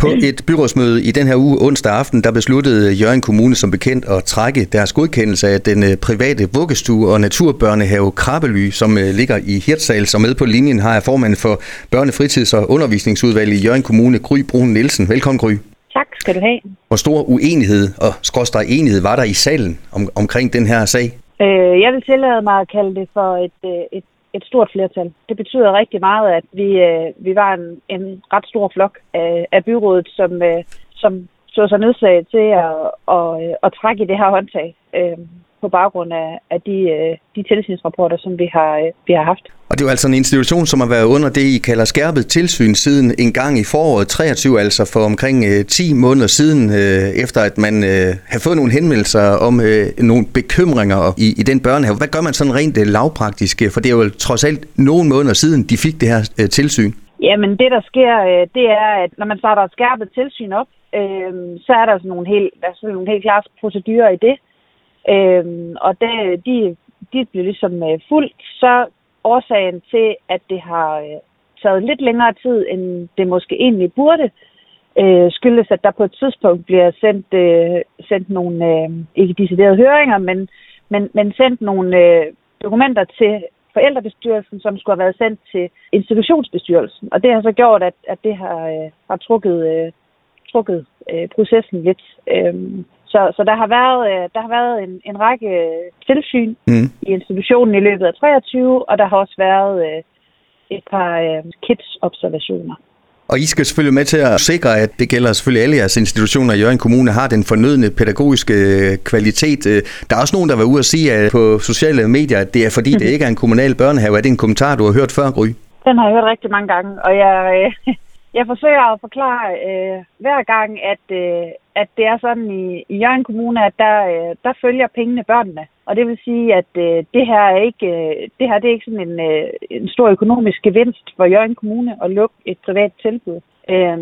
På et byrådsmøde i den her uge onsdag aften, der besluttede Jørgen Kommune som bekendt at trække deres godkendelse af den øh, private vuggestue og naturbørnehave Krabbely, som øh, ligger i Hirtshals. Og med på linjen har jeg formand for Børne-, Fritids- og Undervisningsudvalget i Jørgen Kommune, Gry Brun Nielsen. Velkommen, Gry. Tak skal du have. Hvor stor uenighed og skråstrej enighed var der i salen om, omkring den her sag? Øh, jeg vil tillade mig at kalde det for et, øh, et, et stort flertal. Det betyder rigtig meget, at vi, øh, vi var en, en ret stor flok af, af byrådet, som, øh, som så sig nødsaget til at, at, at, at trække i det her håndtag. Øh, på baggrund af, af de, øh, de tilsynsrapporter, som vi har, øh, vi har haft. Og det er jo altså en institution, som har været under det, I kalder skærpet tilsyn siden en gang i foråret 23, altså for omkring øh, 10 måneder siden, øh, efter at man øh, har fået nogle henvendelser om øh, nogle bekymringer i, i den børnehave. Hvad gør man sådan rent øh, lavpraktisk? For det er jo trods alt nogle måneder siden, de fik det her øh, tilsyn. Jamen det, der sker, øh, det er, at når man starter et skærpet tilsyn op, øh, så er der sådan nogle helt, der er sådan nogle helt klare procedurer i det. Øhm, og det, de, de bliver ligesom øh, fuldt. Så årsagen til, at det har øh, taget lidt længere tid, end det måske egentlig burde, øh, skyldes, at der på et tidspunkt bliver sendt, øh, sendt nogle, øh, ikke deciderede høringer, men, men, men sendt nogle øh, dokumenter til forældrebestyrelsen, som skulle have været sendt til institutionsbestyrelsen. Og det har så gjort, at, at det har, øh, har trukket, øh, trukket øh, processen lidt. Øh, så, så der har været, øh, der har været en, en række øh, tilsyn mm. i institutionen i løbet af 23, og der har også været øh, et par kids-observationer. Og I skal selvfølgelig med til at sikre, at det gælder selvfølgelig alle jeres institutioner i Jørgen Kommune, har den fornødne pædagogiske kvalitet. Der er også nogen, der var ude at sige at på sociale medier, at det er fordi, det ikke er en kommunal børnehave. Er det en kommentar, du har hørt før, Gry? Den har jeg hørt rigtig mange gange, og jeg, jeg forsøger at forklare øh, hver gang, at, øh, at det er sådan i, i Jørgen Kommune, at der, øh, der følger pengene børnene. Og det vil sige, at øh, det her er ikke, øh, det her det er ikke sådan en, øh, en stor økonomisk gevinst for Jørgen Kommune at lukke et privat tilbud. Øh,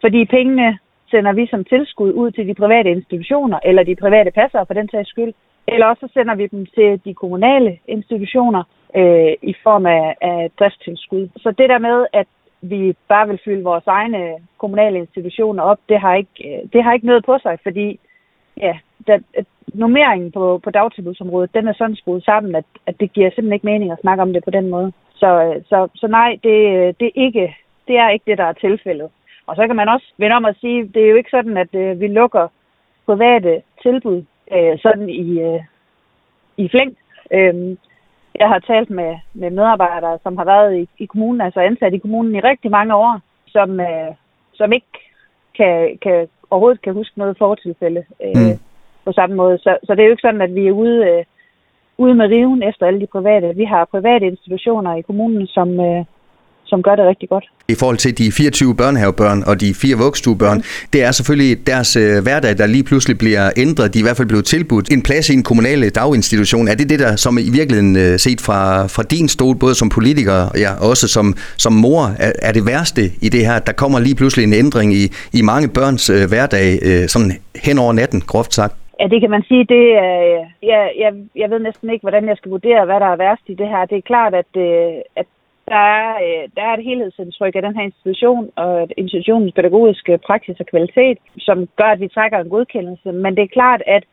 fordi pengene sender vi som tilskud ud til de private institutioner, eller de private passere for den sags skyld. Eller også sender vi dem til de kommunale institutioner øh, i form af, af driftstilskud. Så det der med, at vi bare vil fylde vores egne kommunale institutioner op, det har ikke, øh, det har ikke noget på sig, fordi ja, der, øh, normeringen på, på dagtilbudsområdet, den er sådan skruet sammen, at, at det giver simpelthen ikke mening at snakke om det på den måde. Så, øh, så, så nej, det, det, er ikke, det er ikke det, der er tilfældet. Og så kan man også vende om at sige, det er jo ikke sådan, at øh, vi lukker private tilbud øh, sådan i, øh, i flæng. Øh, jeg har talt med, med medarbejdere, som har været i, i kommunen, altså ansat i kommunen i rigtig mange år, som, øh, som ikke kan, kan, overhovedet kan huske noget fortilfælde øh, mm. på samme måde. Så, så det er jo ikke sådan, at vi er ude, øh, ude med riven efter alle de private. Vi har private institutioner i kommunen, som, øh, som gør det rigtig godt. I forhold til de 24 børnehavebørn og de fire vuggestuebørn, mm. det er selvfølgelig deres øh, hverdag, der lige pludselig bliver ændret. De er i hvert fald blevet tilbudt en plads i en kommunal daginstitution. Er det det, der som i virkeligheden øh, set fra, fra din stol, både som politiker og ja, også som, som mor, er, er det værste i det her? Der kommer lige pludselig en ændring i, i mange børns øh, hverdag, øh, sådan hen over natten, groft sagt. Ja, det kan man sige. Det, øh, jeg, jeg, jeg ved næsten ikke, hvordan jeg skal vurdere, hvad der er værst i det her. Det er klart, at, øh, at der er, øh, der er et helhedsindtryk af den her institution og institutionens pædagogiske praksis og kvalitet, som gør, at vi trækker en godkendelse. Men det er klart, at,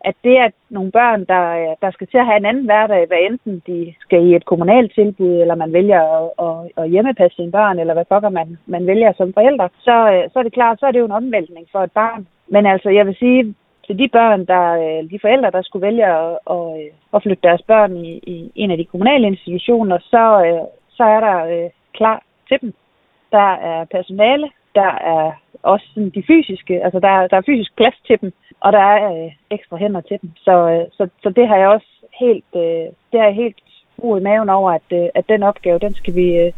at det er nogle børn, der, der skal til at have en anden hverdag, hvad enten de skal i et kommunalt tilbud, eller man vælger at, at, at hjemmepasse sine børn, eller hvad pokker man, man vælger som forældre, så, øh, så er det klart, så er det jo en omvæltning for et barn. Men altså, jeg vil sige, til de børn, der, øh, de forældre, der skulle vælge at, at, øh, at flytte deres børn i, i en af de kommunale institutioner, så, så er der øh, klar til dem. Der er personale, der er også sådan de fysiske, altså der, der er fysisk plads til dem, og der er øh, ekstra hænder til dem. Så, øh, så, så det har jeg også helt, øh, det har jeg helt ro i maven over, at, øh, at den opgave, den skal vi, øh,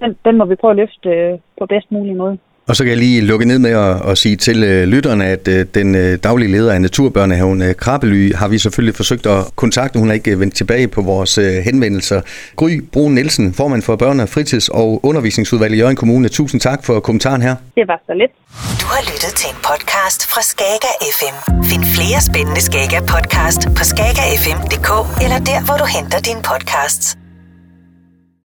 den, den må vi prøve at løfte øh, på bedst mulig måde. Og så kan jeg lige lukke ned med at, at sige til uh, lytterne, at uh, den uh, daglige leder af Naturbørnehaven, uh, Krabbely, har vi selvfølgelig forsøgt at kontakte. Hun har ikke vendt tilbage på vores uh, henvendelser. Gry Brun Nielsen, formand for Børne-, Fritids- og Undervisningsudvalget i Jørgen Kommune. Tusind tak for kommentaren her. Det var så lidt. Du har lyttet til en podcast fra Skager FM. Find flere spændende Skager podcast på skagerfm.dk eller der, hvor du henter dine podcasts.